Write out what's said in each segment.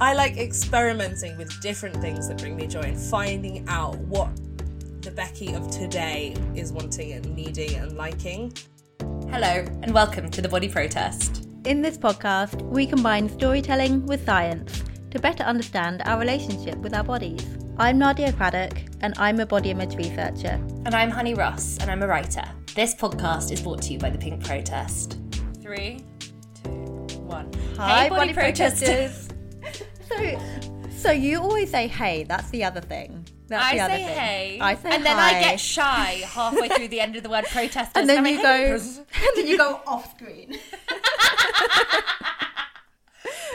I like experimenting with different things that bring me joy and finding out what the Becky of today is wanting and needing and liking. Hello, and welcome to The Body Protest. In this podcast, we combine storytelling with science to better understand our relationship with our bodies. I'm Nadia Craddock, and I'm a body image researcher. And I'm Honey Ross, and I'm a writer. This podcast is brought to you by The Pink Protest. Three, two, one. Hi, hey, body, protesters. So, so you always say "hey." That's the other thing. That's I the other say thing. hey, I say and then hi. I get shy halfway through the end of the word protesters, and then you go, and then you go off screen.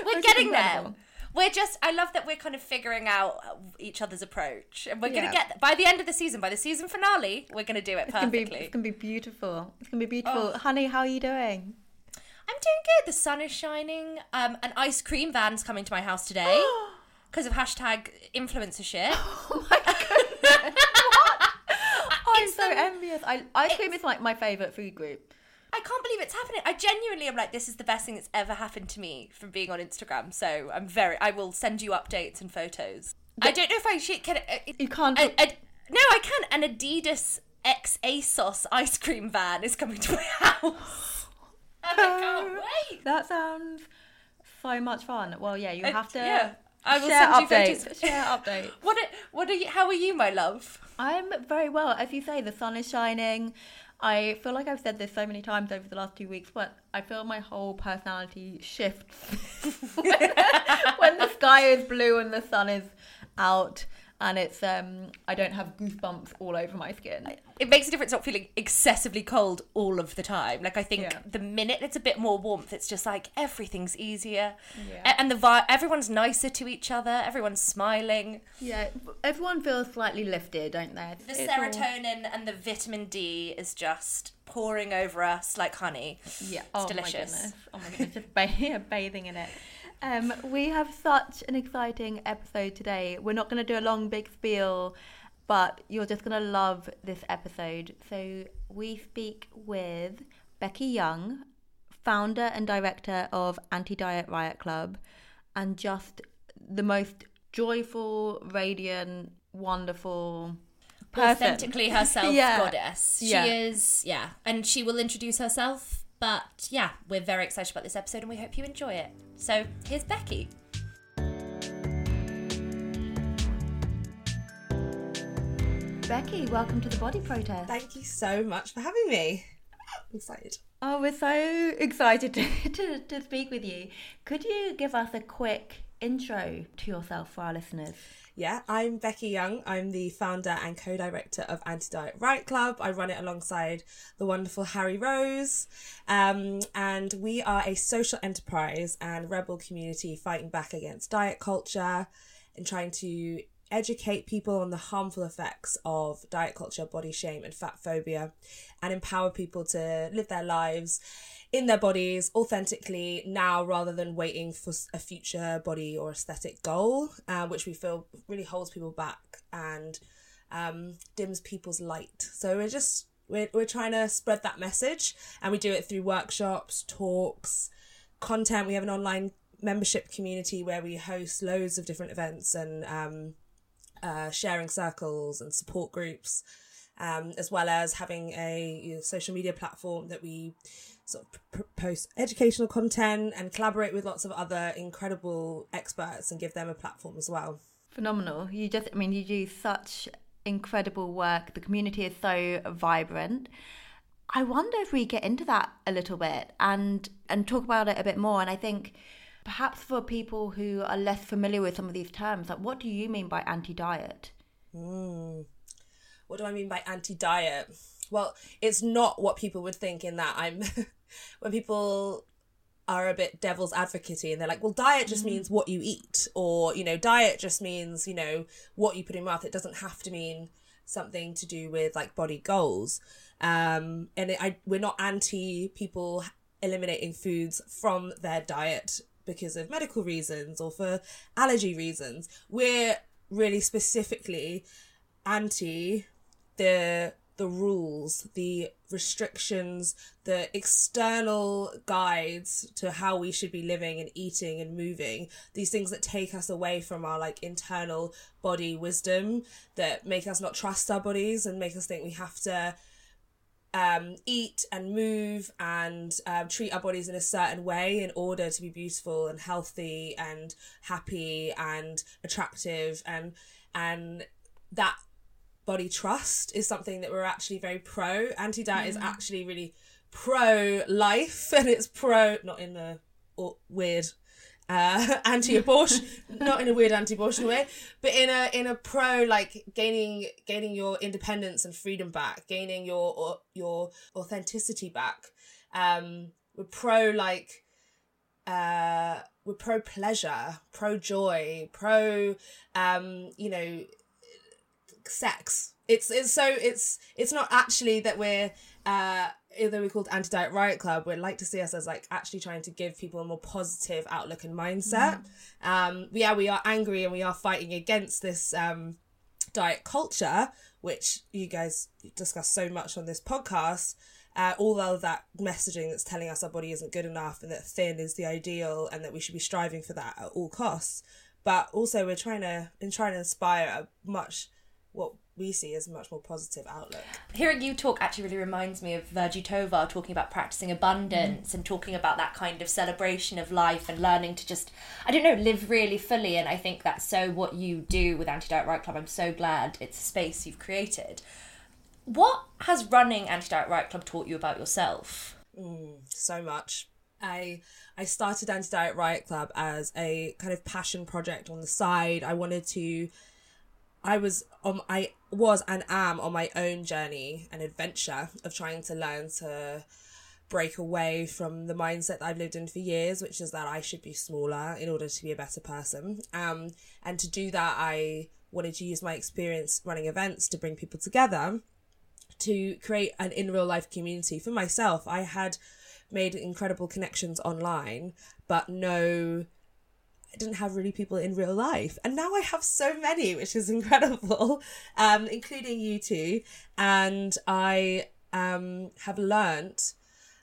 We're Which getting there. We're just. I love that we're kind of figuring out each other's approach, and we're Yeah. gonna get by the end of the season. By the season finale, we're gonna do it It's gonna be, perfectly. it's gonna be beautiful. It's gonna be beautiful, Oh. honey. How are you doing? I'm doing good. The sun is shining. Um, an ice cream van's coming to my house today because of hashtag influencer shit. Oh my goodness! what? I'm so the- envious. I, ice cream is like my favorite food group. I can't believe it's happening. I genuinely am like, this is the best thing that's ever happened to me from being on Instagram. So I'm very. I will send you updates and photos. I don't know if I should. Can it- You can't a- a- no, I can. An Adidas X ASOS ice cream van is coming to my house. I can't wait. That sounds so much fun. Well, yeah, you have to. yeah. I will share send you updates. photos. Share updates. What? Are, what are you? How are you, my love? I'm very well. As you say, the sun is shining. I feel like I've said this so many times over the last two weeks, but I feel my whole personality shifts when the sky is blue and the sun is out, and it's um I don't have goosebumps all over my skin. it makes a difference not feeling excessively cold all of the time. Like I think Yeah. the minute it's a bit more warmth, it's just like everything's easier, Yeah. And the vi- everyone's nicer to each other. Everyone's smiling. Yeah, everyone feels slightly lifted, don't they? The It's all- serotonin and the vitamin D is just pouring over us like honey. Yeah, It's oh delicious. My. Oh my goodness, just bathing in it. Um, we have such an exciting episode today. We're not going to do a long big spiel, but you're just going to love this episode. So we speak with Becky Young, founder and director of Anti Diet Riot Club, and just the most joyful, radiant, wonderful person. Authentically herself, Yeah. goddess. She Yeah. is, yeah, and she will introduce herself. But yeah, we're very excited about this episode, and we hope you enjoy it. So here's Becky. Becky, welcome to the Body Protest. Thank you so much for having me. I'm excited. Oh, we're so excited to, to, to speak with you. Could you give us a quick intro to yourself for our listeners? Yeah, I'm Becky Young. I'm the founder and co director of Anti Diet Riot Club. I run it alongside the wonderful Harry Rose. Um, and we are a social enterprise and rebel community fighting back against diet culture and trying to educate people on the harmful effects of diet culture, body shame, and fat phobia, and empower people to live their lives in their bodies authentically now rather than waiting for a future body or aesthetic goal, uh, which we feel really holds people back and um, dims people's light. So we're just we're, we're trying to spread that message, and we do it through workshops, talks, content. We have an online membership community where we host loads of different events and um, uh, sharing circles and support groups, um, as well as having a you know, social media platform that we sort of pr- post educational content and collaborate with lots of other incredible experts and give them a platform as well. Phenomenal. You just, I mean, you do such incredible work. The community is so vibrant. I wonder if we get into that a little bit and and talk about it a bit more. And I think perhaps for people who are less familiar with some of these terms, like what do you mean by anti-diet? Hmm. What do I mean by anti diet? Well, it's not what people would think in that I'm when people are a bit devil's advocate and they're like, well, diet just means what you eat, or you know, diet just means you know what you put in your mouth. It doesn't have to mean something to do with like body goals. Um, and it, I we're not anti people eliminating foods from their diet because of medical reasons or for allergy reasons. We're really specifically anti the the rules, the restrictions, the external guides to how we should be living and eating and moving, these things that take us away from our like internal body wisdom, that make us not trust our bodies and make us think we have to um, eat and move and um, treat our bodies in a certain way in order to be beautiful and healthy and happy and attractive and and that body trust is something that we're actually very pro. Anti diet mm. is actually really pro life and it's pro not in a weird uh, anti-abortion, not in a weird anti-abortion way, but in a in a pro like gaining gaining your independence and freedom back, gaining your your authenticity back. Um, we're pro like uh, we're pro pleasure, pro joy, pro um, you know sex. It's it's so it's it's not actually that we're uh although we're called anti-diet riot club we'd like to see us as like actually trying to give people a more positive outlook and mindset mm. um yeah we are angry and we are fighting against this um diet culture which you guys discuss so much on this podcast uh, all of that messaging that's telling us our body isn't good enough and that thin is the ideal and that we should be striving for that at all costs but also we're trying to in trying to inspire a much what we see as a much more positive outlook. Hearing you talk actually really reminds me of Virgie Tovar talking about practicing abundance mm. and talking about that kind of celebration of life and learning to just, I don't know, live really fully. And I think that's so what you do with Anti Diet Riot Club. I'm so glad it's a space you've created. What has running Anti Diet Riot Club taught you about yourself? Mm, so much. I I started Anti Diet Riot Club as a kind of passion project on the side. I wanted to I was um I was and am on my own journey and adventure of trying to learn to break away from the mindset that I've lived in for years, which is that I should be smaller in order to be a better person. Um, and to do that, I wanted to use my experience running events to bring people together to create an in real life community for myself. I had made incredible connections online, but no I didn't have really people in real life. And now I have so many, which is incredible, um, including you two. And I um, have learnt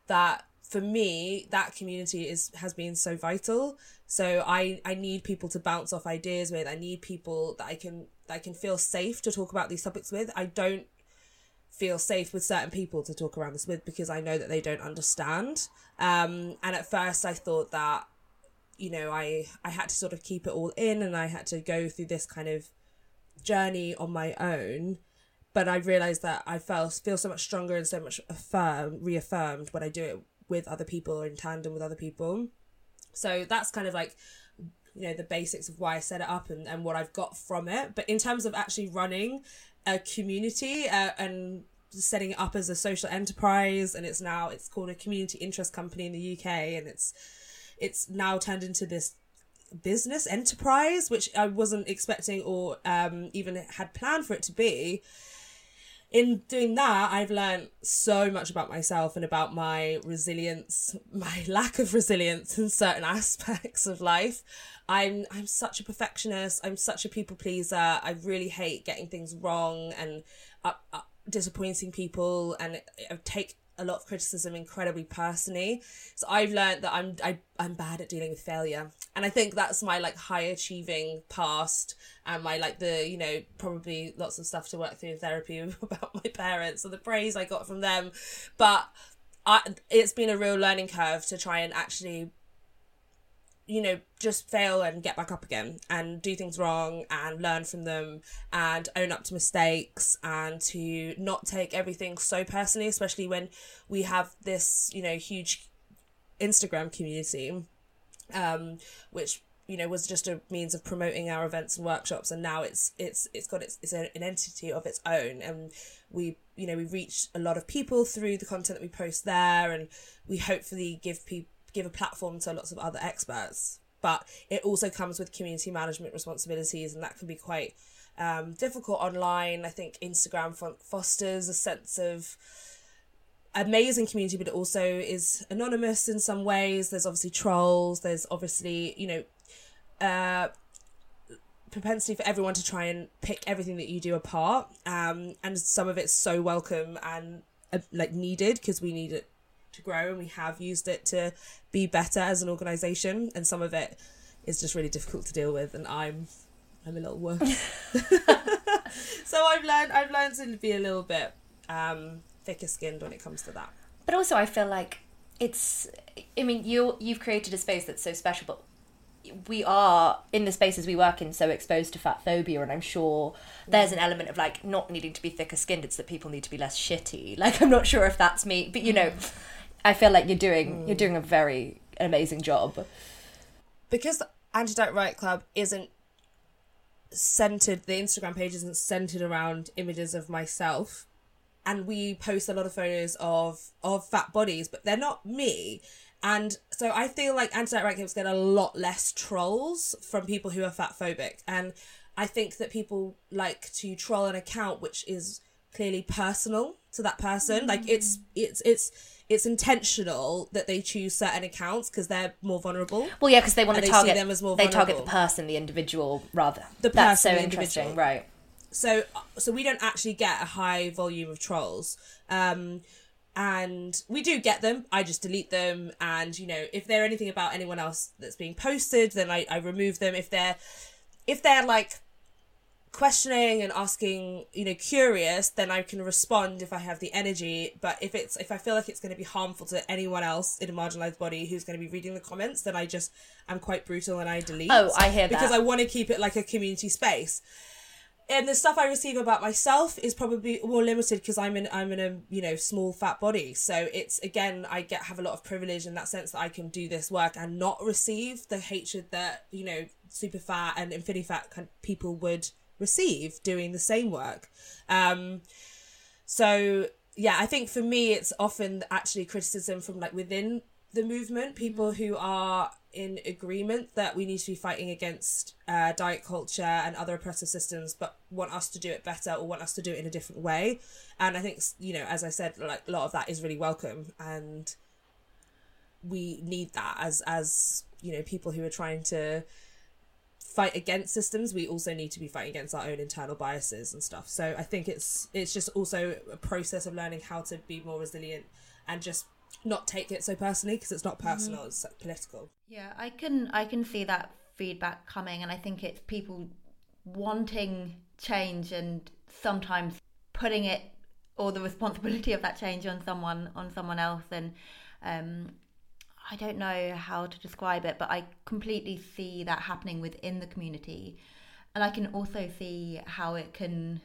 that for me, that community is has been so vital. So I, I need people to bounce off ideas with. I need people that I can that I can feel safe to talk about these topics with. I don't feel safe with certain people to talk around this with because I know that they don't understand. Um, and at first I thought that you know i i had to sort of keep it all in and i had to go through this kind of journey on my own. But i realized that i felt feel so much stronger and so much affirm reaffirmed when i do it with other people or in tandem with other people. So that's kind of like you know the basics of why i set it up and, and what i've got from it. But in terms of actually running a community uh, and setting it up as a social enterprise and it's now it's called a community interest company in the uk and it's it's now turned into this business enterprise, which I wasn't expecting or um, even had planned for it to be. In doing that, I've learned so much about myself and about my resilience, my lack of resilience in certain aspects of life. I'm I'm such a perfectionist. I'm such a people pleaser. I really hate getting things wrong and uh, uh, disappointing people, and I take a lot of criticism incredibly personally. So I've learned that I'm I, I'm bad at dealing with failure, and I think that's my like high achieving past and my like the you know probably lots of stuff to work through in therapy about my parents and the praise I got from them, but I, it's been a real learning curve to try and actually you know, just fail and get back up again and do things wrong and learn from them and own up to mistakes and to not take everything so personally, especially when we have this, you know, huge Instagram community, um, which you know was just a means of promoting our events and workshops. And now it's it's it's got its, it's an entity of its own. And we you know we reach a lot of people through the content that we post there. And we hopefully give people give a platform to lots of other experts. But it also comes with community management responsibilities, and that can be quite um, difficult online. I think Instagram fosters a sense of amazing community, but it also is anonymous in some ways. There's obviously trolls. There's obviously you know. Uh, propensity for everyone to try and pick everything that you do apart um and some of it's so welcome and uh, like needed because we need it to grow and we have used it to be better as an organization and some of it is just really difficult to deal with and i'm i'm a little work so i've learned i've learned to be a little bit um thicker skinned when it comes to that. But also i feel like it's i mean you you've created a space that's so special but we are in the spaces we work in so exposed to fat phobia and i'm sure there's an element of like not needing to be thicker skinned it's that people need to be less shitty. Like i'm not sure if that's me but you know i feel like you're doing mm. you're doing a very amazing job because anti-diet riot club isn't centered the instagram page isn't centered around images of myself and we post a lot of photos of of fat bodies but they're not me and so I feel like anti-diet riot Clubs get a lot less trolls from people who are fat phobic. And I think that people like to troll an account which is clearly personal to that person. Mm. Like it's it's it's it's intentional that they choose certain accounts because they're more vulnerable. Well, yeah, because they want to target them as more. They target the person, the individual, rather. The That's so interesting, right? So, so we don't actually get a high volume of trolls. Um, and we do get them i just delete them and you know if they're anything about anyone else that's being posted then i, I remove them if they're if they're like questioning and asking you know curious then i can respond if i have the energy. But if it's if i feel like it's going to be harmful to anyone else in a marginalized body who's going to be reading the comments then i just i'm quite brutal and i delete. Oh i hear that. Because i want to keep it like a community space. And the stuff I receive about myself is probably more limited because I'm in I'm in a you know small fat body. So it's again I get have a lot of privilege in that sense that I can do this work and not receive the hatred that you know super fat and infinity fat kind of people would receive doing the same work. Um, so yeah, I think for me it's often actually criticism from like within the movement, people who are in agreement that we need to be fighting against uh, diet culture and other oppressive systems, but want us to do it better or want us to do it in a different way. And I think, you know, as I said, like a lot of that is really welcome, and we need that as as you know people who are trying to fight against systems we also need to be fighting against our own internal biases and stuff so i think it's it's just also a process of learning how to be more resilient and just not take it so personally because it's not mm-hmm. personal mm-hmm. it's political yeah i can i can see that feedback coming and i think it's people wanting change and sometimes putting it or the responsibility of that change on someone on someone else and um, I don't know how to describe it, but I completely see that happening within the community. And I can also see how it can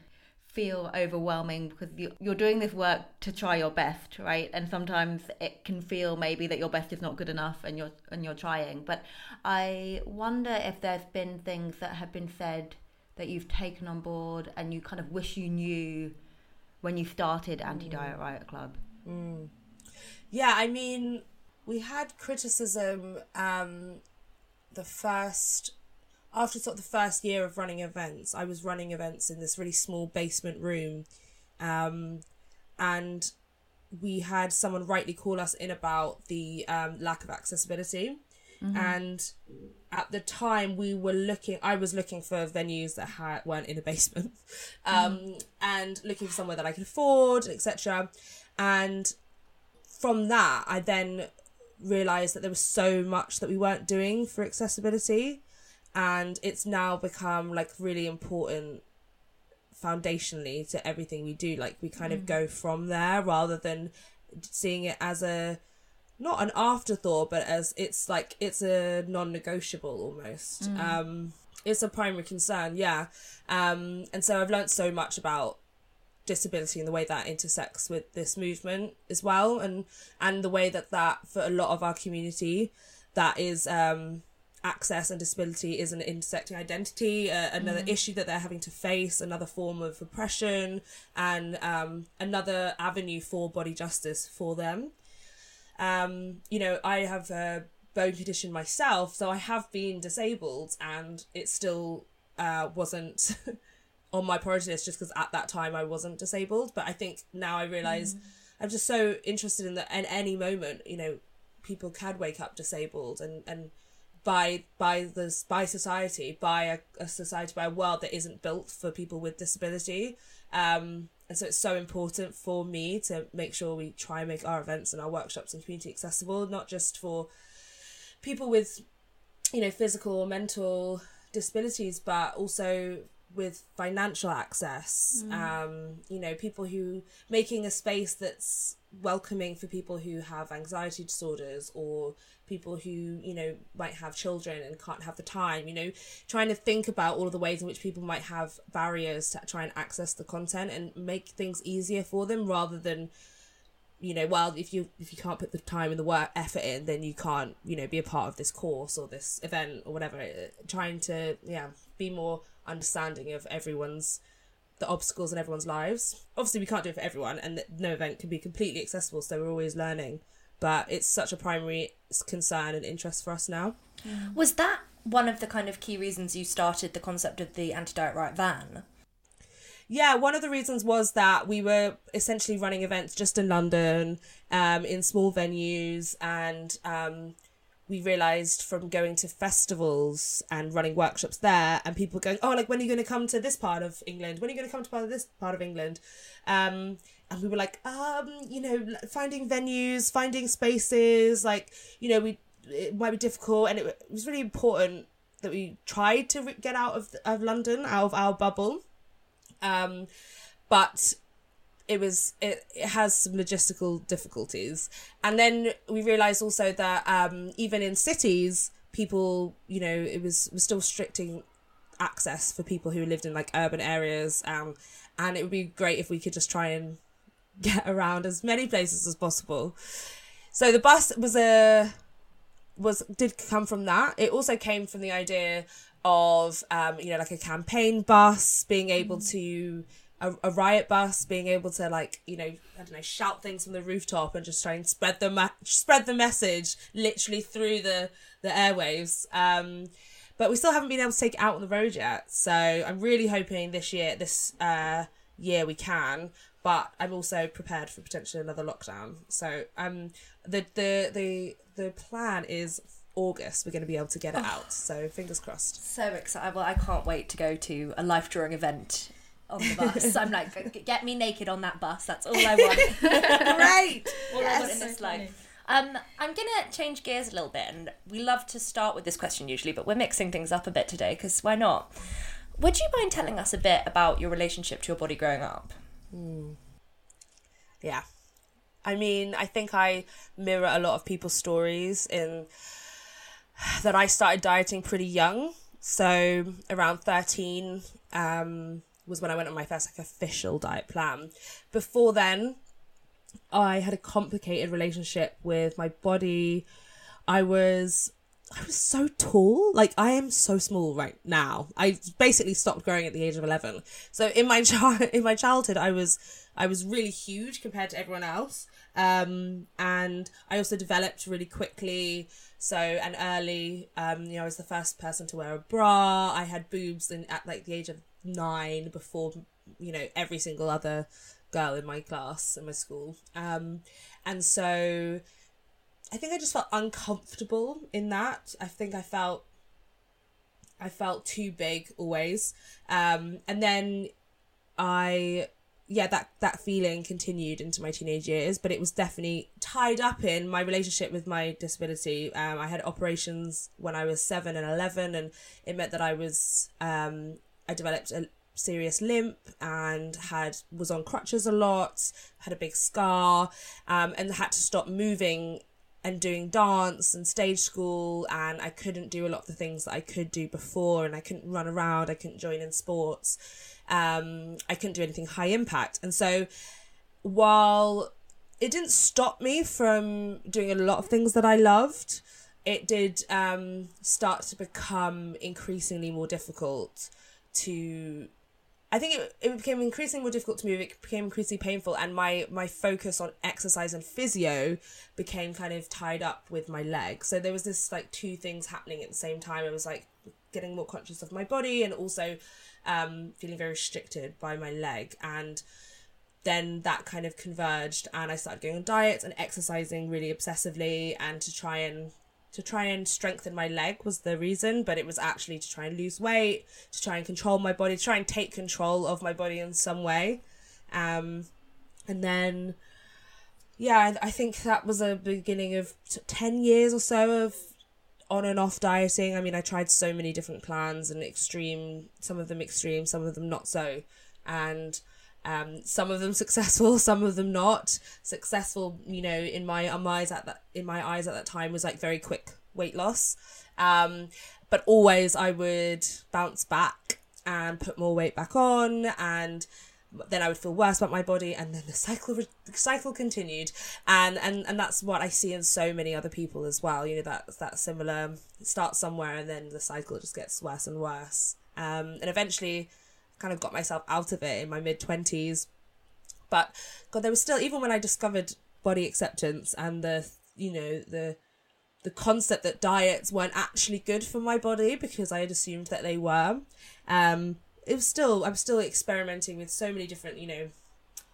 feel overwhelming because you're doing this work to try your best right and sometimes it can feel maybe that your best is not good enough and you're and you're trying but i wonder if there's been things that have been said that you've taken on board and you kind of wish you knew when you started anti-diet riot club mm. yeah i mean we had criticism um the first after sort of the first year of running events, I was running events in this really small basement room, um, and we had someone rightly call us in about the um, lack of accessibility. Mm-hmm. And at the time, we were looking. I was looking for venues that had, weren't in a basement, um, mm. and looking for somewhere that I could afford, etc. And from that, I then realized that there was so much that we weren't doing for accessibility and it's now become like really important foundationally to everything we do like we kind mm. of go from there rather than seeing it as a not an afterthought but as it's like it's a non-negotiable almost mm. um it's a primary concern yeah um and so i've learned so much about disability and the way that intersects with this movement as well and and the way that that for a lot of our community that is um access and disability is an intersecting identity, uh, another mm. issue that they're having to face, another form of oppression, and um, another avenue for body justice for them. Um, you know, I have a bone condition myself, so I have been disabled, and it still uh, wasn't on my priority list just because at that time I wasn't disabled. But I think now I realize I'm just so interested in that. At any moment, you know, people can wake up disabled, and and by by this by society, by a, a society, by a world that isn't built for people with disability. Um, and so it's so important for me to make sure we try and make our events and our workshops and community accessible, not just for people with, you know, physical or mental disabilities, but also with financial access. Um, you know, people who making a space that's welcoming for people who have anxiety disorders or people who you know might have children and can't have the time you know trying to think about all of the ways in which people might have barriers to try and access the content and make things easier for them rather than you know well if you if you can't put the time and the work effort in then you can't you know be a part of this course or this event or whatever Uh, trying to yeah be more understanding of everyone's the obstacles in everyone's lives. Obviously we can't do it for everyone and no event can be completely accessible so we're always learning. But it's such a primary concern and interest for us now. Was that one of the kind of key reasons you started the concept of the anti diet riot van? yeah, one of the reasons was that we were essentially running events just in London, um, in small venues, and um, we realized from going to festivals and running workshops there, and people going, "Oh, like when are you going to come to this part of England? When are you going to come to part of this part of England?" Um, and we were like, um, you know, finding venues, finding spaces, like you know, we it might be difficult, and it, was really important that we tried to get out of of London, out of our bubble um, but it was it, it has some logistical difficulties. And then we realized also that um, even in cities people you know it was was still restricting access for people who lived in like urban areas. Um, and it would be great if we could just try and get around as many places as possible. So the bus was a was did come from that. It also came from the idea of um, you know like a campaign bus being able to a, a riot bus being able to like you know I don't know shout things from the rooftop and just try and spread the ma- spread the message literally through the the airwaves. Um, but we still haven't been able to take it out on the road yet. So I'm really hoping this year this uh, year we can. But I'm also prepared for potentially another lockdown. So um, the the the the plan is August. We're going to be able to get it out. So fingers crossed. So excited. Well, I can't wait to go to a life drawing event on the bus. I'm like, get me naked on that bus. That's all I want. Great. all I want in this life. Um, I'm gonna change gears a little bit, and we love to start with this question usually, but we're mixing things up a bit today because why not? Would you mind telling us a bit about your relationship to your body growing up? Yeah. I mean, I think I mirror a lot of people's stories in that I started dieting pretty young. So around 13 um, was when I went on my first like official diet plan. Before then, I had a complicated relationship with my body. I was I was so tall. Like I am so small right now. I basically stopped growing at the age of 11. So in my child in my childhood I was I was really huge compared to everyone else. Um and I also developed really quickly. So and early um you know I was the first person to wear a bra. I had boobs in at like the age of 9 before you know every single other girl in my class in my school. Um and so I think I just felt uncomfortable in that. I think I felt I felt too big always. Um and then I yeah, that that feeling continued into my teenage years, but it was definitely tied up in my relationship with my disability. Um I had operations when I was 7 and 11 and it meant that I was um I developed a serious limp and had was on crutches a lot, had a big scar, um, and had to stop moving and doing dance and stage school and I couldn't do a lot of the things that I could do before and I couldn't run around, I couldn't join in sports. Um, I couldn't do anything high impact. And so while it didn't stop me from doing a lot of things that I loved, it did um, start to become increasingly more difficult to I think it, it became increasingly more difficult to move. It became increasingly painful, and my my focus on exercise and physio became kind of tied up with my leg. So there was this like two things happening at the same time. I was like getting more conscious of my body and also um, feeling very restricted by my leg. And then that kind of converged, and I started going on diets and exercising really obsessively, and to try and to try and strengthen my leg was the reason, but it was actually to try and lose weight, to try and control my body, to try and take control of my body in some way. Um, and then, yeah, I, I think that was a beginning of t- 10 years or so of on and off dieting. I mean, I tried so many different plans and extreme, some of them extreme, some of them not so. And um, some of them successful, some of them not successful. You know, in my eyes at that in my eyes at that time was like very quick weight loss, um, but always I would bounce back and put more weight back on, and then I would feel worse about my body, and then the cycle the cycle continued, and and and that's what I see in so many other people as well. You know that that similar start somewhere, and then the cycle just gets worse and worse, um, and eventually kind of got myself out of it in my mid 20s. But God, there was still, even when I discovered body acceptance and the, you know, the, the concept that diets weren't actually good for my body because I had assumed that they were. Um, it was still, I'm still experimenting with so many different, you know,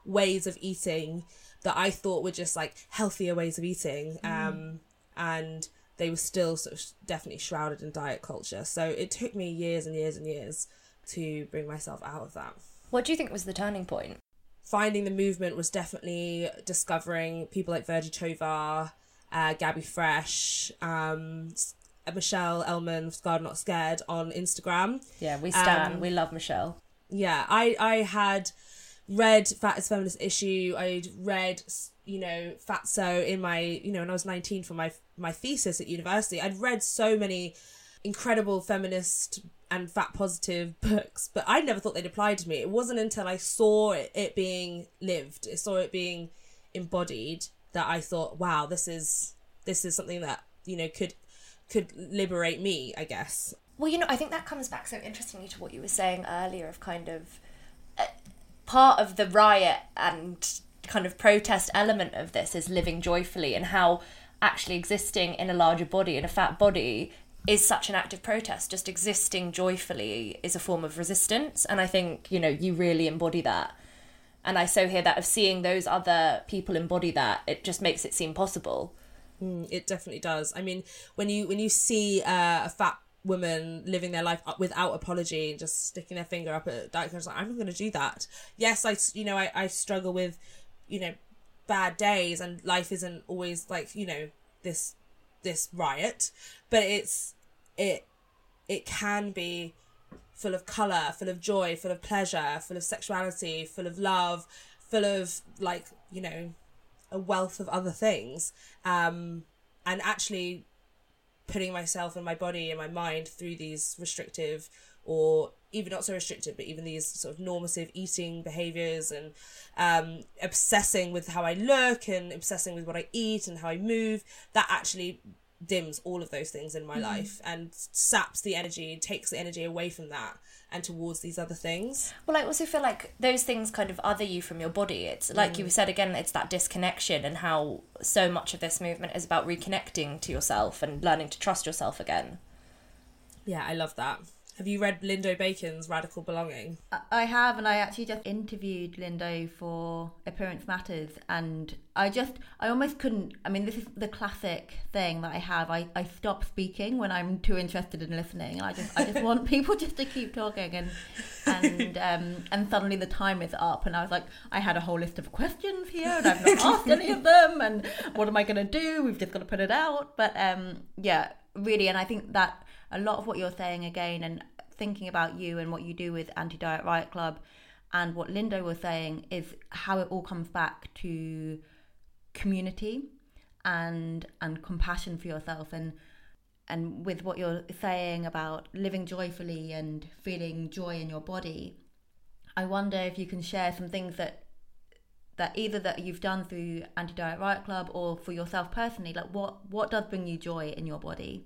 ways of eating that I thought were just like healthier ways of eating. Mm. Um, and they were still sort of definitely shrouded in diet culture. So it took me years and years and years to bring myself out of that. What do you think was the turning point? Finding the movement was definitely discovering people like Virgie Tovar, uh, Gabi Fresh, um, Michelle Elman, Scarred Not Scared on Instagram. Yeah, we stand. Um, we love Michelle. Yeah, I, I had read Fat is Feminist issue. I'd read, you know, Fatso in my, you know, when I was 19 for my my thesis at university. I'd read so many incredible feminist and fat positive books, but I never thought they'd apply to me. It wasn't until I saw it, it being lived, I saw it being embodied that I thought, wow, this is this is something that you know could could liberate me, I guess. Well, you know, I think that comes back so interestingly to what you were saying earlier of kind of uh, part of the riot and kind of protest element of this is living joyfully and how actually existing in a larger body in a fat body is such an act of protest. Just existing joyfully is a form of resistance. And I think, you know, you really embody that. And I so hear that of seeing those other people embody that, it just makes it seem possible. Mm, it definitely does. I mean, when you when you see uh, a fat woman living their life without apology, and just sticking their finger up at that, like, I'm not going to do that. Yes, I you know I, I struggle with you know bad days, and life isn't always like you know this this riot, but it's it it can be full of color, full of joy, full of pleasure, full of sexuality, full of love, full of like you know a wealth of other things, um, and actually putting myself and my body and my mind through these restrictive or even not so restricted, but even these sort of normative eating behaviors and um, obsessing with how I look and obsessing with what I eat and how I move, that actually dims all of those things in my mm. life and saps the energy, takes the energy away from that and towards these other things. Well, I also feel like those things kind of other you from your body. It's like mm. you said again, it's that disconnection and how so much of this movement is about reconnecting to yourself and learning to trust yourself again. Yeah, I love that. Have you read Lindo Bacon's Radical Belonging? I have, and I actually just interviewed Lindo for Appearance Matters, and I just, I almost couldn't. I mean, this is the classic thing that I have. I, I stop speaking when I'm too interested in listening, and I just, I just want people just to keep talking, and and um, and suddenly the time is up, and I was like, I had a whole list of questions here, and I've not asked any of them, and what am I going to do? We've just got to put it out, but um, yeah, really, and I think that a lot of what you're saying again and thinking about you and what you do with Anti Diet Riot Club and what Lindo was saying is how it all comes back to community and and compassion for yourself and and with what you're saying about living joyfully and feeling joy in your body i wonder if you can share some things that that either that you've done through anti diet riot club or for yourself personally like what what does bring you joy in your body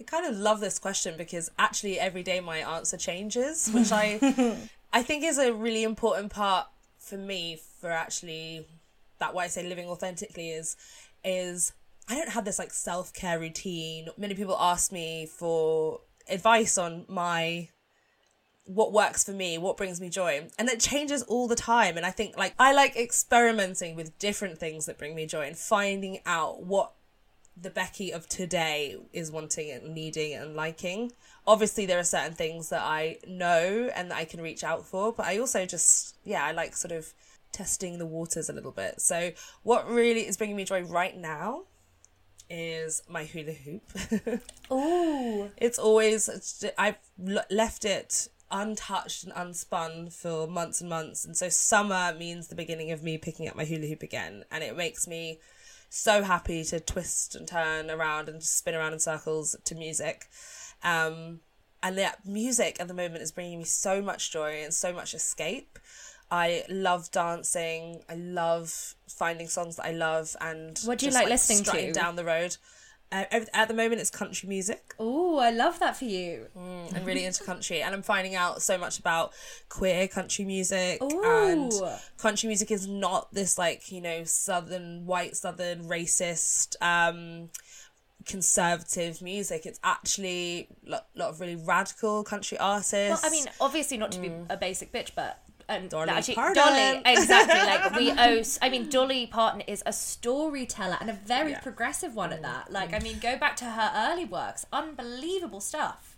I kind of love this question because actually every day my answer changes, which I I think is a really important part for me for actually that why I say living authentically is is I don't have this like self care routine. Many people ask me for advice on my what works for me, what brings me joy. And it changes all the time. And I think like I like experimenting with different things that bring me joy and finding out what the Becky of today is wanting and needing and liking. Obviously, there are certain things that I know and that I can reach out for, but I also just, yeah, I like sort of testing the waters a little bit. So, what really is bringing me joy right now is my hula hoop. Ooh. it's always, I've left it untouched and unspun for months and months. And so, summer means the beginning of me picking up my hula hoop again. And it makes me so happy to twist and turn around and spin around in circles to music. Um, and that music at the moment is bringing me so much joy and so much escape. I love dancing. I love finding songs that I love and what do you just, like, listening to down the road. Uh, at the moment, it's country music. Oh, I love that for you. Mm, I'm really into country, and I'm finding out so much about queer country music. Ooh. And country music is not this like you know southern white southern racist. Um, conservative music it's actually a lot, lot of really radical country artists well i mean obviously not to be mm. a basic bitch but and Dolly actually, Parton. Dolly, exactly. Like we owe. I mean, Dolly Parton is a storyteller and a very yeah. progressive one at that. Like, I mean, go back to her early works, unbelievable stuff.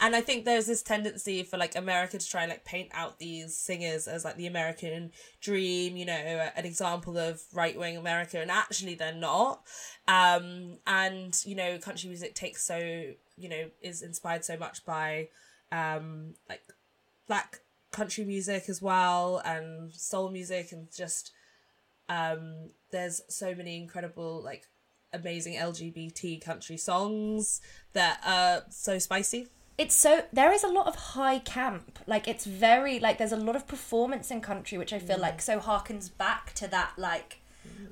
And I think there's this tendency for like America to try and like paint out these singers as like the American dream, you know, an example of right wing America, and actually they're not. Um, and you know, country music takes so you know is inspired so much by um like black country music as well and soul music and just um there's so many incredible like amazing LGBT country songs that are so spicy. It's so there is a lot of high camp. Like it's very like there's a lot of performance in country which I feel mm. like so harkens back to that like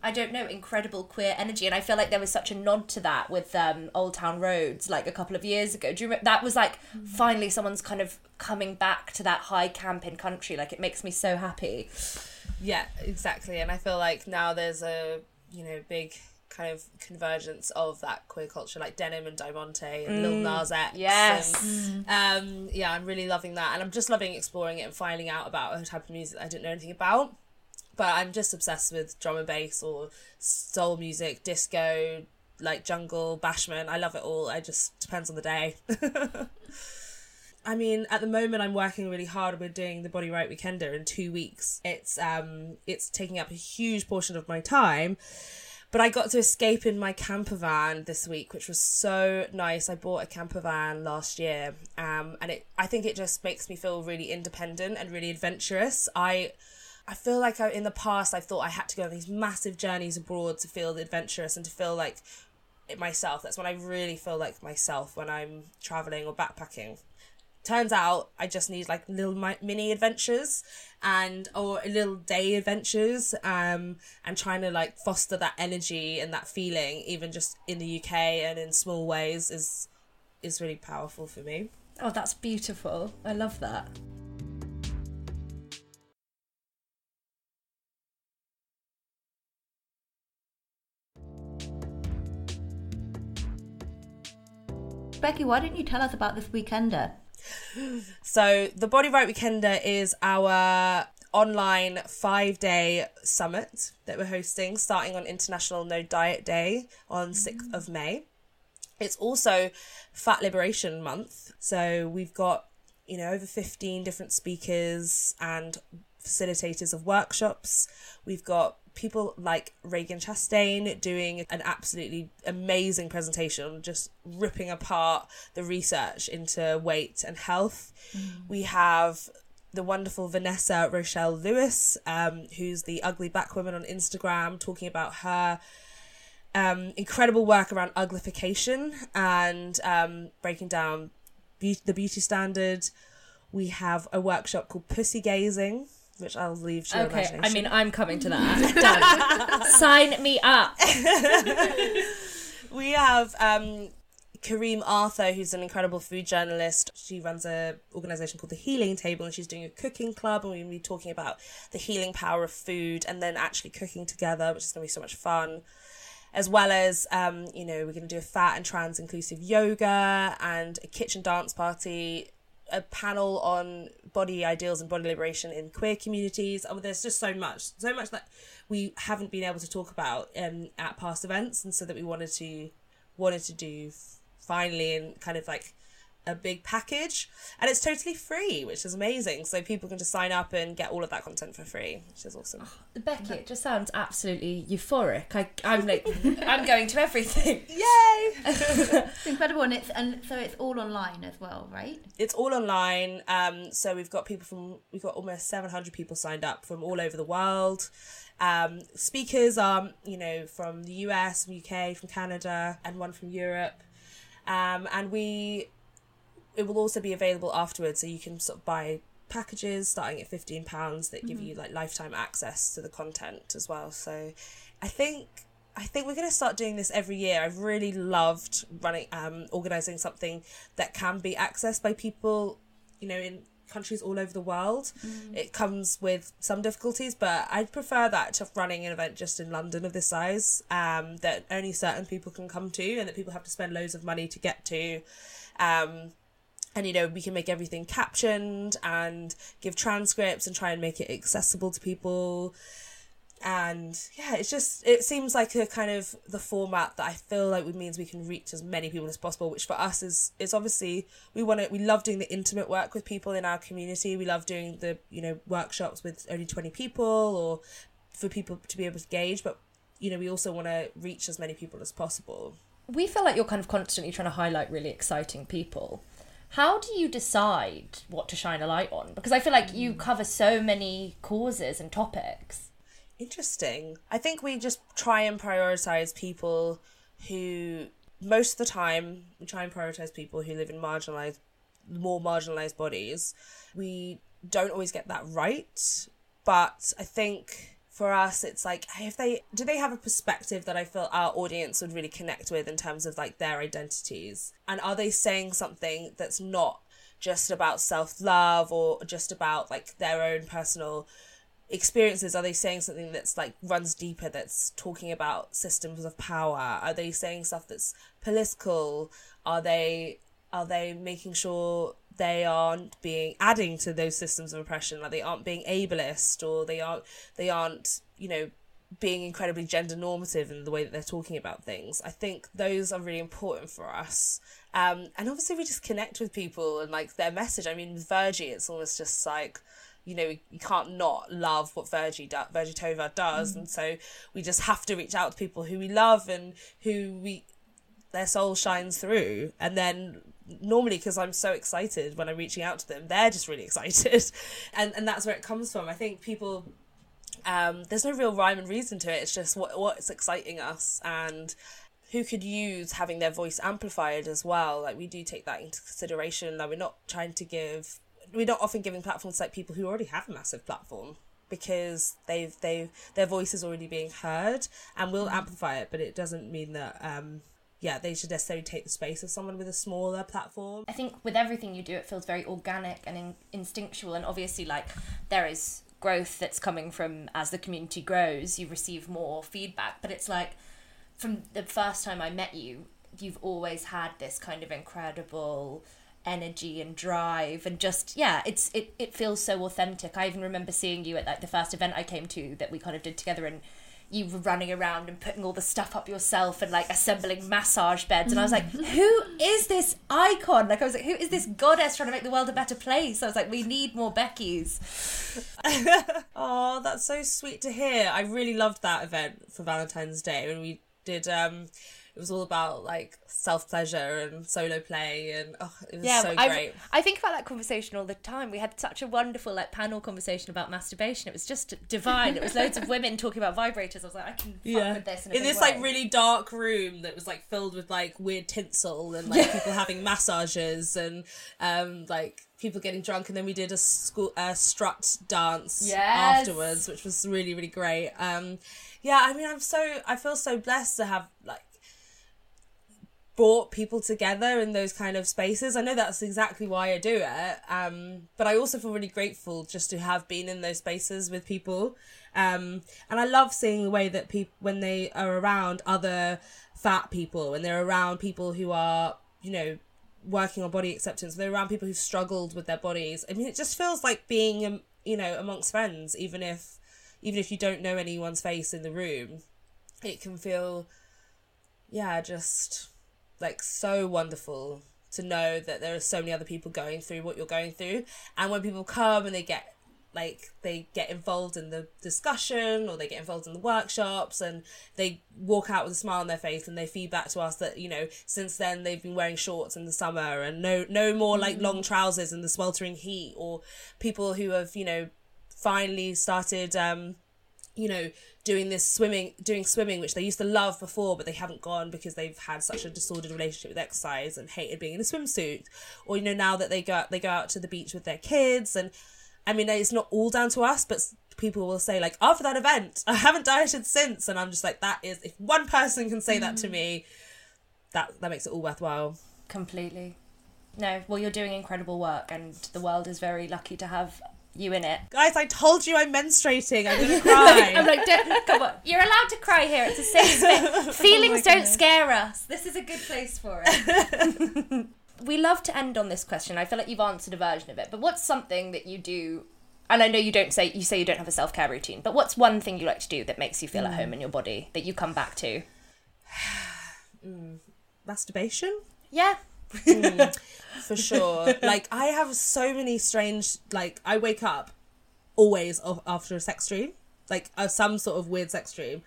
I don't know, incredible queer energy. And I feel like there was such a nod to that with um, Old Town Roads like a couple of years ago. Do you remember? That was like mm. finally someone's kind of coming back to that high camp in country. Like it makes me so happy. Yeah, exactly. And I feel like now there's a, you know, big kind of convergence of that queer culture, like Denim and Diamante and mm, Lil Nas X. Yes. And, um, yeah, I'm really loving that. And I'm just loving exploring it and finding out about a type of music I didn't know anything about. But I'm just obsessed with drum and bass or soul music, disco, like jungle, bashment. I love it all. I just depends on the day. I mean, at the moment, I'm working really hard. We're doing the Body Riot Weekender in two weeks. It's um, it's taking up a huge portion of my time. But I got to escape in my camper van this week, which was so nice. I bought a camper van last year, um, and it I think it just makes me feel really independent and really adventurous. I I feel like I, in the past I thought I had to go on these massive journeys abroad to feel adventurous and to feel like myself. That's when I really feel like myself when I'm traveling or backpacking. Turns out I just need like little mini adventures and or little day adventures um and trying to like foster that energy and that feeling even just in the UK and in small ways is is really powerful for me. Oh, that's beautiful. I love that. Becky, why don't you tell us about this weekender? So, the Body Riot Weekender is our online five day summit that we're hosting starting on International No Diet Day on 6th of May. It's also Fat Liberation Month. So, we've got, you know, over 15 different speakers and facilitators of workshops. We've got people like Ragen Chastain doing an absolutely amazing presentation, just ripping apart the research into weight and health. Mm. We have the wonderful Vanessa Rochelle Lewis, um, who's the ugly black woman on Instagram, talking about her um, incredible work around uglification and um, breaking down be- the beauty standard. We have a workshop called Pussy Gazing, which I'll leave to your okay. I mean, I'm coming to that. Sign me up. we have um, Kareem Arthur, who's an incredible food journalist, she runs a organization called the Healing Table, and she's doing a cooking club, and we're going to be talking about the healing power of food, and then actually cooking together, which is going to be so much fun. As well as, um, you know, we're going to do a fat and trans inclusive yoga and a kitchen dance party, a panel on body ideals and body liberation in queer communities. Oh, there's just so much, so much that we haven't been able to talk about um, at past events, and so that we wanted to wanted to do finally and kind of like a big package and it's totally free which is amazing so people can just sign up and get all of that content for free which is awesome Becky, it just sounds absolutely euphoric. I, I'm like, I'm going to everything. yay It's incredible, and it's and so it's all online as well, right? it's all online um so we've got people from we've got almost 700 people signed up from all over the world um speakers are you know from the us from uk from canada and one from europe um and we it will also be available afterwards so you can sort of buy packages starting at 15 pounds that give you like lifetime access to the content as well so i think I think we're going to start doing this every year. I've really loved running, um, organizing something that can be accessed by people, you know, in countries all over the world. It comes with some difficulties, but I'd prefer that to running an event just in London of this size, um, that only certain people can come to and that people have to spend loads of money to get to. Um, and you know we can make everything captioned and give transcripts and try and make it accessible to people. And yeah it's just it seems like a kind of the format that i feel like means we can reach as many people as possible which for us is is obviously we want to we love doing the intimate work with people in our community. We love doing the you know workshops with only 20 people or for people to be able to gauge but you know we also want to reach as many people as possible. We feel like you're kind of constantly trying to highlight really exciting people. How do you decide what to shine a light on? Because I feel like you mm. cover so many causes and topics. Interesting. I think we just try and prioritize people who, most of the time, we try and prioritize people who live in marginalized, more marginalized bodies. We don't always get that right, but I think for us, it's like if they do they have a perspective that I feel our audience would really connect with in terms of like their identities, and are they saying something that's not just about self love or just about like their own personal experiences? Are they saying something that's like runs deeper that's talking about systems of power? Are they saying stuff that's political? Are they are they making sure they aren't being adding to those systems of oppression? Like they aren't being ableist or they aren't they aren't you know being incredibly gender normative in the way that they're talking about things. I think those are really important for us. Um and obviously we just connect with people and like their message. I mean with virgie it's almost just like you know, you can't not love what Virgie do, Virgie Tovar does, and so we just have to reach out to people who we love and who we their soul shines through, and then normally because I'm so excited when I'm reaching out to them, they're just really excited, and and that's where it comes from. I think people. Um, there's no real rhyme and reason to it. It's just what what's exciting us and who could use having their voice amplified as well. Like we do take that into consideration. That we're not trying to give we're not often giving platforms to like people who already have a massive platform because they've they've their voice is already being heard and we'll amplify it but it doesn't mean that um yeah they should necessarily take the space of someone with a smaller platform I think with everything you do, it feels very organic and in- instinctual. And obviously, like, there is growth that's coming from as the community grows, you receive more feedback. But it's like, from the first time I met you, you've always had this kind of incredible energy and drive and just yeah it's it, it feels so authentic i even remember seeing you at like the first event i came to that we kind of did together and you were running around and putting all the stuff up yourself and like assembling massage beds and I was like who is this icon? Like I was like who is this goddess trying to make the world a better place? I was like we need more Beckys. Oh that's so sweet to hear. I really loved that event for valentine's day when we did um it was all about like self pleasure and solo play and oh it was so I, great I think about that conversation all the time. We had such a wonderful like panel conversation about masturbation. It was just divine. It was loads of women talking about vibrators. I was like, I can fuck with this in, a in this way. like really dark room that was like filled with like weird tinsel and like people having massages and um like people getting drunk and then we did a school uh, strut dance Yes. afterwards which was really really great um yeah i mean i'm so i feel so blessed to have like brought people together in those kind of spaces. I know that's exactly why I do it. Um, but I also feel really grateful just to have been in those spaces with people. Um, and I love seeing the way that people, when they are around other fat people, when they're around people who are, you know, working on body acceptance, they're around people who've struggled with their bodies. I mean, it just feels like being, um, you know, amongst friends, even if, even if you don't know anyone's face in the room, it can feel, yeah, just like so wonderful to know that there are so many other people going through what you're going through. And when people come and they get like they get involved in the discussion or they get involved in the workshops and they walk out with a smile on their face and they feedback to us that you know since then they've been wearing shorts in the summer and no no more like long trousers in the sweltering heat or people who have you know finally started um you know doing this swimming doing swimming which they used to love before but they haven't gone because they've had such a disordered relationship with exercise and hated being in a swimsuit. Or you know now that they go they go out to the beach with their kids and i mean it's not all down to us but people will say like after that event i haven't dieted since. And i'm just like that is if one person can say that to mm. me that that makes it all worthwhile. Completely. No, well, you're doing incredible work, and the world is very lucky to have you in it. guys i told you i'm menstruating i'm gonna cry I'm like, don't, come on. You're allowed to cry here. It's a safe space. Feelings oh don't scare us. This is a good place for it. we love to end on this question. I feel like you've answered a version of it, but what's something that you do? And I know you don't say you say you don't have a self care routine, but what's one thing you like to do that makes you feel at home mm. in your body that you come back to? Mm. masturbation Yeah, for sure. like I have so many strange like I wake up always after a sex dream, like uh, some sort of weird sex dream.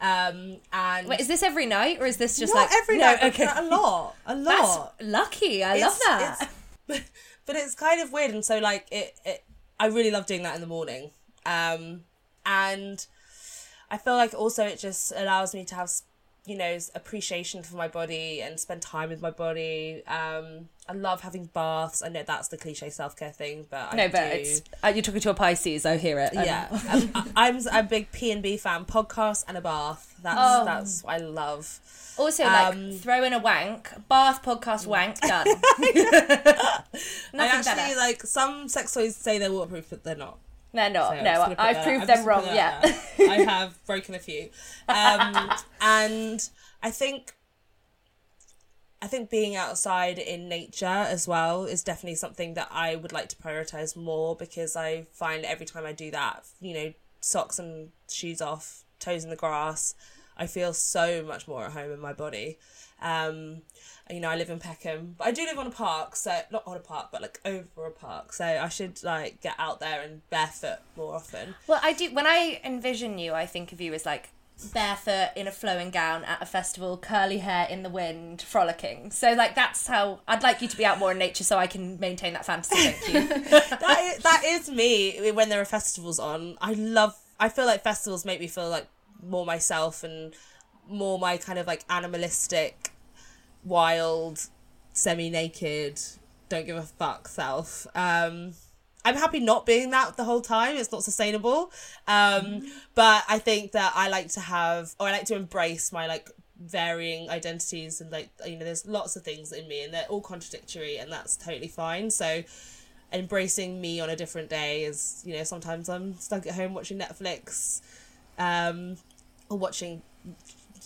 Um and wait, is this every night or is this just not like every no? night, Okay, a lot, a that's lot. lucky. I love that. it's- but it's kind of weird, and so like it, it, I really love doing that in the morning. Um, and I feel like also it just allows me to have, you know, appreciation for my body and spend time with my body. Um, I love having baths. I know that's the cliche self care thing, but I No, but do. it's uh, you're talking to a Pisces. I hear it. Um, yeah. I'm, I'm a big P and B fan. Podcast and a bath. That's Oh. that's what I love. Also, like Um, throw in a wank, bath podcast wank done. I actually better. like some sex toys say they're waterproof, but they're not. They're not. So no, just gonna put I've proved them wrong. Yeah. that out there. I have broken a few, um, and I think I think being outside in nature as well is definitely something that I would like to prioritize more because I find every time I do that, you know, socks and shoes off, toes in the grass, I feel so much more at home in my body. Um, you know, I live in Peckham, but I do live on a park, so not on a park, but like over a park. So I should like get out there and barefoot more often. Well, I do. When I envision you, I think of you as like barefoot in a flowing gown at a festival, curly hair in the wind, frolicking. So like that's how I'd like you to be out more in nature, so I can maintain that fantasy. Thank you. that is, that is me when there are festivals on. I love. I feel like festivals make me feel like more myself and more my kind of like animalistic, wild, semi-naked, don't give a fuck self. Um, I'm happy not being that the whole time. It's not sustainable. Um, but I think that I like to have, or I like to embrace my like varying identities and like you know, there's lots of things in me and they're all contradictory, and that's totally fine. So embracing me on a different day is you know sometimes I'm stuck at home watching Netflix, um, or watching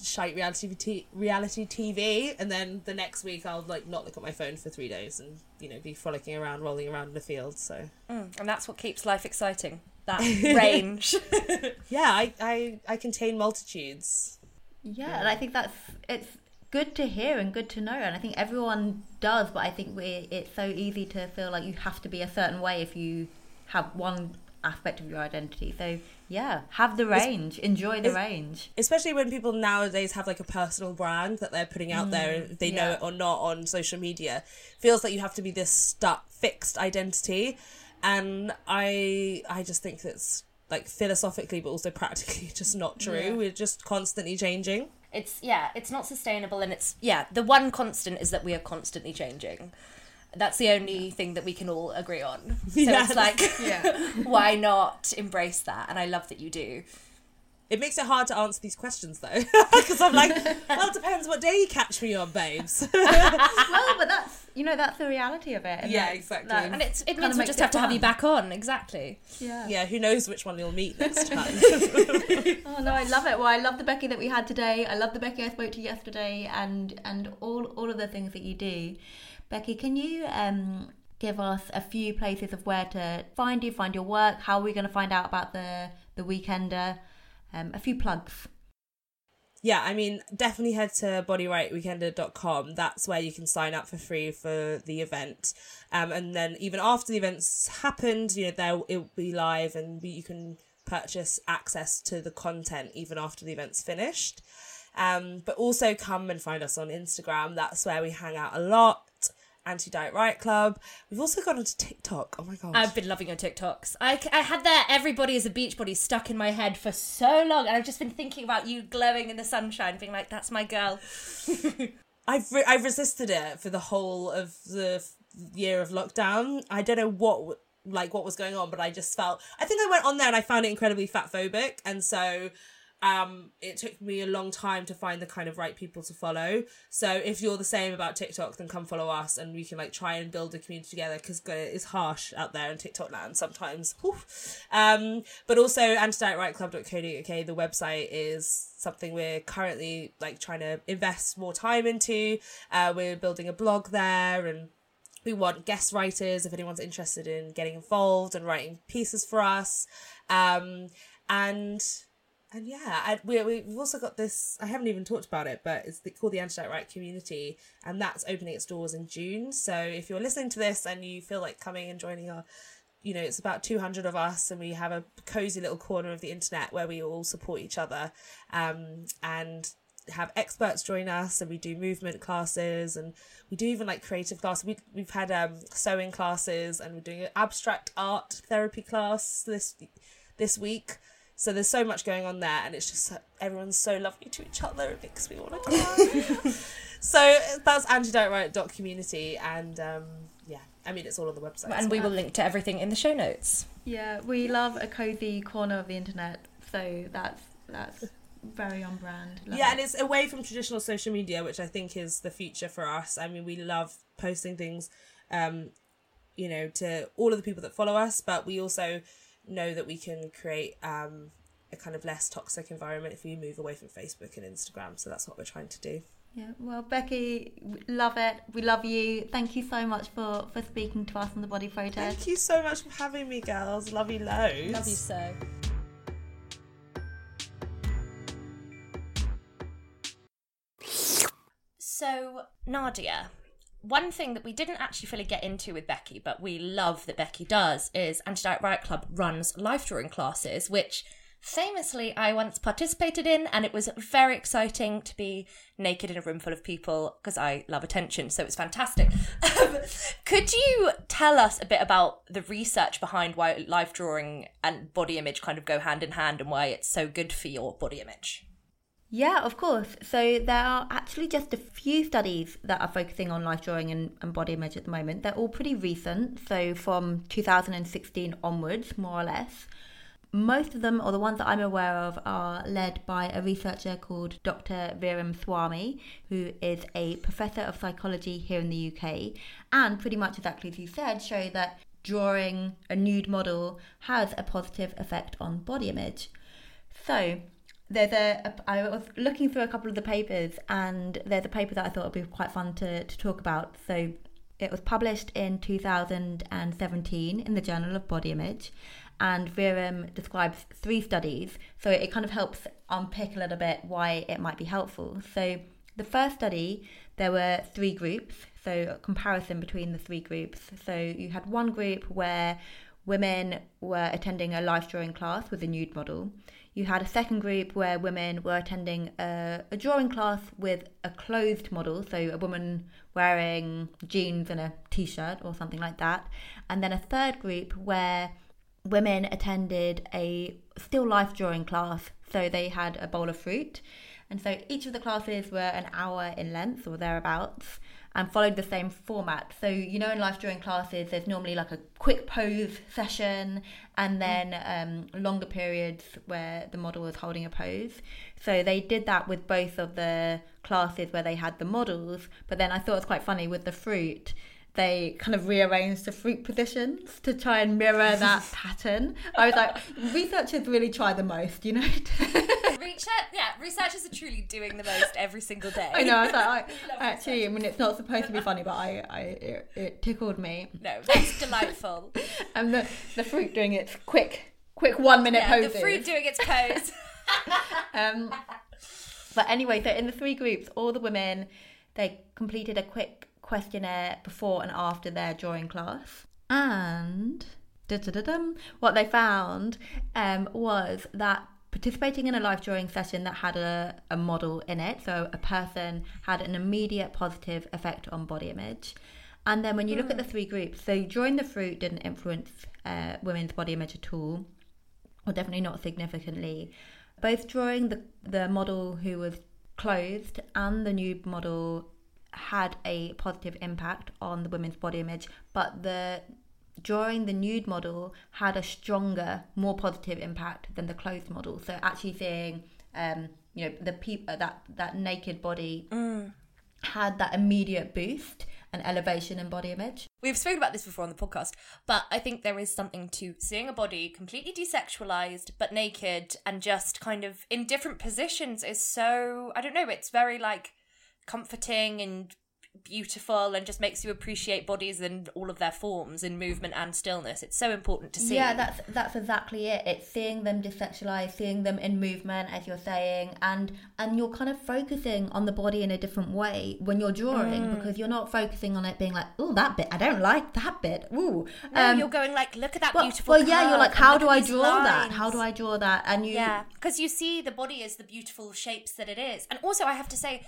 shite reality t- reality TV, and then the next week I'll like not look at my phone for three days and you know be frolicking around, rolling around in the field. So Mm, and that's what keeps life exciting. That range. yeah, I I, I contain multitudes. Yeah, and I think that's it's good to hear and good to know, and I think everyone does. But I think we it's so easy to feel like you have to be a certain way if you have one aspect of your identity. So yeah, have the range, enjoy the range. especially when people nowadays have like a personal brand that they're putting out there if they know mm, it or not on social media feels like you have to be this stuck fixed identity and i i just think that's like philosophically but also practically just not true we're just constantly changing it's yeah, it's not sustainable, and it's yeah. The one constant is that we are constantly changing. That's the only thing that we can all agree on. So Yes. it's like, Yeah. why not embrace that? And I love that you do. It makes it hard to answer these questions though, because I'm like, well, it depends what day you catch me on, babes. well, but that's you know that's the reality of it. Yeah, that's- exactly. that's And it's, it kinda means we'll just it have to have you back on. Exactly. Yeah. yeah, who knows which one you'll meet next time? Oh no, I love it. Well, I love the Becky that we had today. I love the Becky I spoke to yesterday, and and all all of the things that you do. Becky, can you um give us a few places of where to find you, find your work? How are we going to find out about the the Weekender? Um, a few plugs. yeah, I mean, definitely head to bodyriotweekender.com. That's where you can sign up for free for the event. Um, and then even after the event's happened, you know, there it will be live and you can purchase access to the content even after the event's finished. Um, but also come and find us on Instagram. That's where we hang out a lot. Anti Diet Riot Club. We've also gone onto TikTok. Oh my gosh. I've been loving your TikToks. I, I had that everybody is a beach body stuck in my head for so long, and I've just been thinking about you glowing in the sunshine, being like, "That's my girl." I've re- I've resisted it for the whole of the year of lockdown. I don't know what w- like what was going on, but I just felt I think I went on there and I found it incredibly fat phobic, and so um it took me a long time to find the kind of right people to follow. So if you're the same about TikTok, then come follow us, and we can like try and build a community together because it's harsh out there in TikTok land sometimes. Um, but also antidietriotclub.co.uk, the website is something we're currently like trying to invest more time into. Uh, we're building a blog there and we want guest writers if anyone's interested in getting involved and writing pieces for us. Um, and and yeah, and we, we've also got this. I haven't even talked about it, but it's the, called the Anti Riot Community, and that's opening its doors in June. So if you're listening to this and you feel like coming and joining our, you know, it's about 200 of us, and we have a cozy little corner of the internet where we all support each other, um, and have experts join us, and we do movement classes, and we do even like creative classes. We we've had um sewing classes, and we're doing an abstract art therapy class this this week. So there's so much going on there, and it's just everyone's so lovely to each other. It makes me want to cry. so that's anti-diet-riot.community, and um, yeah, I mean it's all on the website. as And we well. will link to everything in the show notes. Yeah, we love a cozy corner of the internet, so that's that's very on brand. Love yeah, it. and it's away from traditional social media, which I think is the future for us. I mean, we love posting things, um, you know, to all of the people that follow us, but we also know that we can create um, a kind of less toxic environment if we move away from Facebook and Instagram. So that's what we're trying to do. Yeah, well, Becky, love it. We love you. Thank you so much for for speaking to us on the Body Protest. Thank you so much for having me, girls. Love you loads. Love you so. So, Nadia, one thing that we didn't actually fully get into with Becky, but we love that Becky does, is Anti Diet Riot Club runs life drawing classes, which famously I once participated in, and it was very exciting to be naked in a room full of people because I love attention, so it was fantastic. Um, could you tell us a bit about the research behind why life drawing and body image kind of go hand in hand and why it's so good for your body image? Yeah, of course. So there are actually just a few studies that are focusing on life drawing and, and body image at the moment. They're all pretty recent, so from 2016 onwards, more or less. Most of them, or the ones that I'm aware of, are led by a researcher called Dr. Viren Swami, who is a professor of psychology here in the UK, and pretty much exactly as you said, show that drawing a nude model has a positive effect on body image. So, there's a, a I was looking through a couple of the papers and there's a paper that I thought would be quite fun to, to talk about. So it was published in 2017 in the Journal of Body Image and Viren describes three studies so it kind of helps unpick a little bit why it might be helpful. So the first study there were three groups so a comparison between the three groups. So you had one group where women were attending a life drawing class with a nude model. You had a second group where women were attending a, a drawing class with a clothed model, so a woman wearing jeans and a t shirt or something like that. And then a third group where women attended a still life drawing class, so they had a bowl of fruit And so each of the classes were an hour in length or thereabouts and followed the same format. So, you know, in life drawing classes, there's normally like a quick pose session and then um, longer periods where the model is holding a pose. So, they did that with both of the classes where they had the models. But then I thought it was quite funny with the fruit they kind of rearranged the fruit positions to try and mirror that pattern. I was like, researchers really try the most, you know? Research, yeah, researchers are truly doing the most every single day. I know. I was like, I, actually, I mean, it's not supposed to be funny, but I, I, it, it tickled me. No, that's delightful. and the the fruit doing its quick, quick one minute yeah, poses. the fruit doing its pose. um, but anyway, so in the three groups, all the women they completed a quick questionnaire before and after their drawing class. And what they found um, was that participating in a life drawing session that had a, a model in it, so a person had an immediate positive effect on body image. And then when you look at the three groups, so drawing the fruit didn't influence uh, women's body image at all, or definitely not significantly. Both drawing the, the model who was clothed and the nude model had a positive impact on the women's body image, but the drawing the nude model had a stronger, more positive impact than the clothed model. So actually seeing, um, you know, the people that that naked body Mm. had that immediate boost and elevation in body image. We've spoken about this before on the podcast, but I think there is something to seeing a body completely desexualized but naked and just kind of in different positions is so I don't know, it's very like comforting and beautiful and just makes you appreciate bodies and all of their forms in movement and stillness. It's so important to see. Yeah, that's that's exactly it. It's seeing them desexualized, seeing them in movement, as you're saying, and and you're kind of focusing on the body in a different way when you're drawing Mm. because you're not focusing on it being like, oh, that bit, I don't like that bit. Ooh, no, Um, you're going like, look at that beautiful. well, yeah, you're like, how do I draw that? How do I draw that? And you, Yeah, because you see the body as the beautiful shapes that it is. And also, I have to say,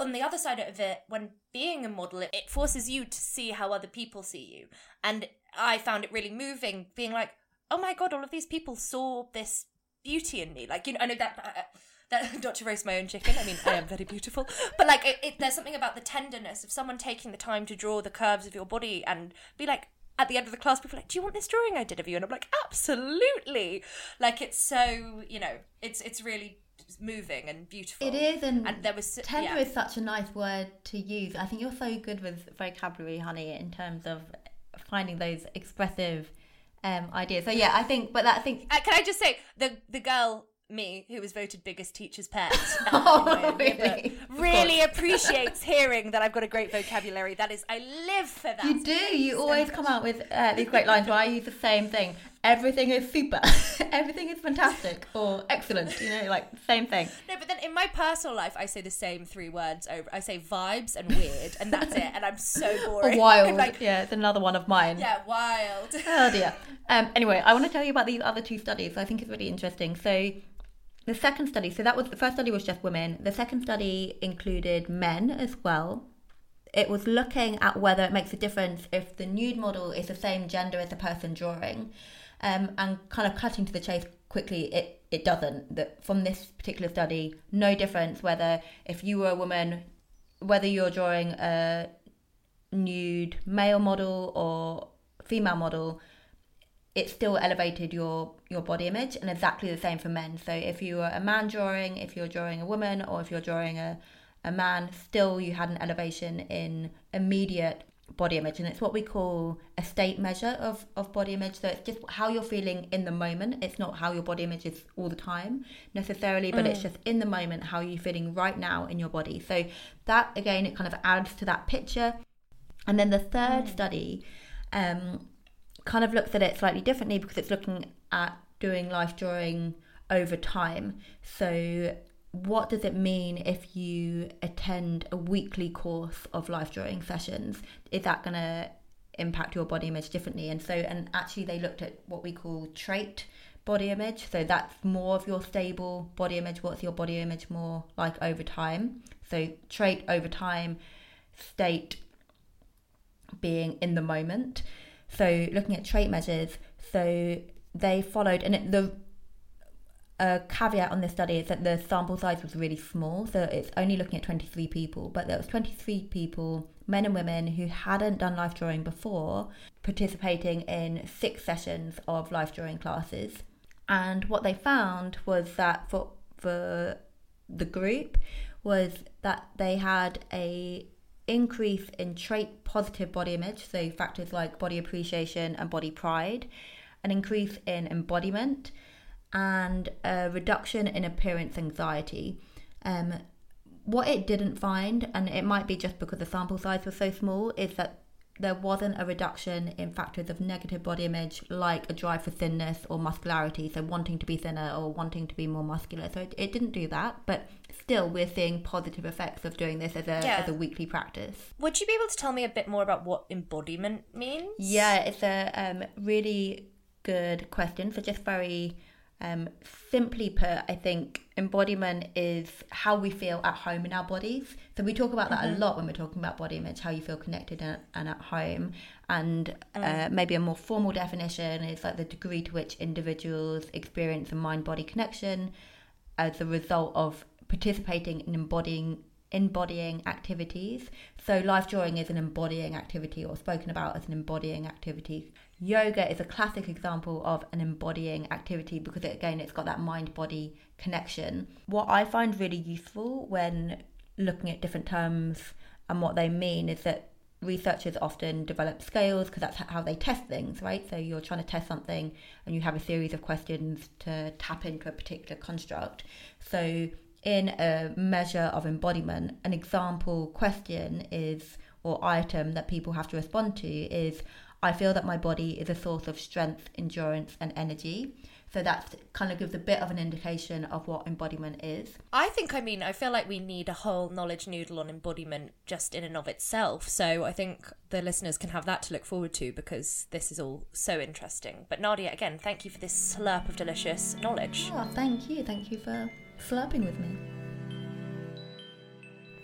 on the other side of it, when being a model, it, it forces you to see how other people see you. And I found it really moving, being like, oh my God, all of these people saw this beauty in me. Like, you know, I know that. Uh, that, not to roast my own chicken. I mean, I am very beautiful, but like, it, it, there's something about the tenderness of someone taking the time to draw the curves of your body and be like, at the end of the class, people are like, "Do you want this drawing I did of you?" And I'm like, "Absolutely!" Like it's so you know, it's it's really moving and beautiful. It is, and, and there was tender yeah. is such a nice word to use. I think you're so good with vocabulary, honey, in terms of finding those expressive um, ideas. So yeah, I think, but that I think Uh, can I just say the the girl me who was voted biggest teacher's pet Oh, really? Really appreciates hearing that I've got a great vocabulary. That is, I live for that. You do. You always come out with uh, these great lines where I use the same thing. Everything is super. Everything is fantastic or excellent. You know, like same thing. No, but then in my personal life, I say the same three words over. I say vibes and weird, and that's it. And I'm so Or boring. wild. like, yeah, it's another one of mine. yeah, wild. Oh dear. Um, anyway, I want to tell you about these other two studies. I think it's really interesting. So, the second study. So that was the first study was just women. The second study included men as well. It was looking at whether it makes a difference if the nude model is the same gender as the person drawing, um, and kind of cutting to the chase quickly. It it doesn't. That from this particular study, no difference whether if you were a woman, whether you're drawing a nude male model or female model, it still elevated your your body image and exactly the same for men so if you were a man drawing if you're drawing a woman or if you're drawing a, a man still you had an elevation in immediate body image and it's what we call a state measure of, of body image. So it's just how you're feeling in the moment. It's not how your body image is all the time necessarily but it's just in the moment how you're feeling right now in your body? So that again it kind of adds to that picture. And then the third study um, kind of looks at it slightly differently because it's looking at doing life drawing over time. So, what does it mean if you attend a weekly course of life drawing sessions? Is that going to impact your body image differently? And so, and actually, they looked at what we call trait body image. So, that's more of your stable body image. What's your body image more like over time? So, trait over time, state being in the moment. So looking at trait measures, so they followed, and it, the a caveat on this study is that the sample size was really small, so it's only looking at 23 people, but there was 23 people, men and women, who hadn't done life drawing before, participating in six sessions of life drawing classes. And what they found was that for, for the group was that they had a increase in trait positive body image, so factors like body appreciation and body pride, an increase in embodiment, and a reduction in appearance anxiety. Um, what it didn't find, and it might be just because the sample size was so small, is that there wasn't a reduction in factors of negative body image like a drive for thinness or muscularity, so wanting to be thinner or wanting to be more muscular. So it, it didn't do that, but still we're seeing positive effects of doing this as a Yeah. as a weekly practice. Would you be able to tell me a bit more about what embodiment means? Yeah, it's a um, really good question. So, just very um, simply put, I think embodiment is how we feel at home in our bodies. So, we talk about that a lot when we're talking about body image, how you feel connected and, and at home. And uh, maybe a more formal definition is like the degree to which individuals experience a mind body connection as a result of participating in embodying embodying activities. So life drawing is an embodying activity or spoken about as an embodying activity. Yoga is a classic example of an embodying activity because it, again it's got that mind body connection. What I find really useful when looking at different terms and what they mean is that researchers often develop scales because that's how they test things, right? So you're trying to test something and you have a series of questions to tap into a particular construct. So in a measure of embodiment, an example question is or item that people have to respond to is I feel that my body is a source of strength, endurance, and energy. So that kind of gives a bit of an indication of what embodiment is. I think, I mean, I feel like we need a whole knowledge noodle on embodiment just in and of itself. So I think the listeners can have that to look forward to because this is all so interesting. But Nadia, again, thank you for this slurp of delicious knowledge. Oh, thank you. Thank you for slurping with me.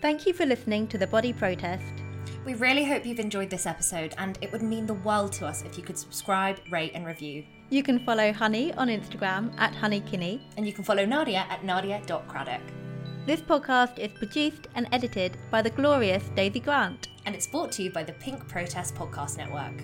Thank you for listening to The Body Protest. We really hope you've enjoyed this episode, and it would mean the world to us if you could subscribe, rate, and review. You can follow Honey on Instagram at honeykinny. And you can follow Nadia at nadia.craddock. This podcast is produced and edited by the glorious Daisy Grant. And it's brought to you by the Pink Protest Podcast Network.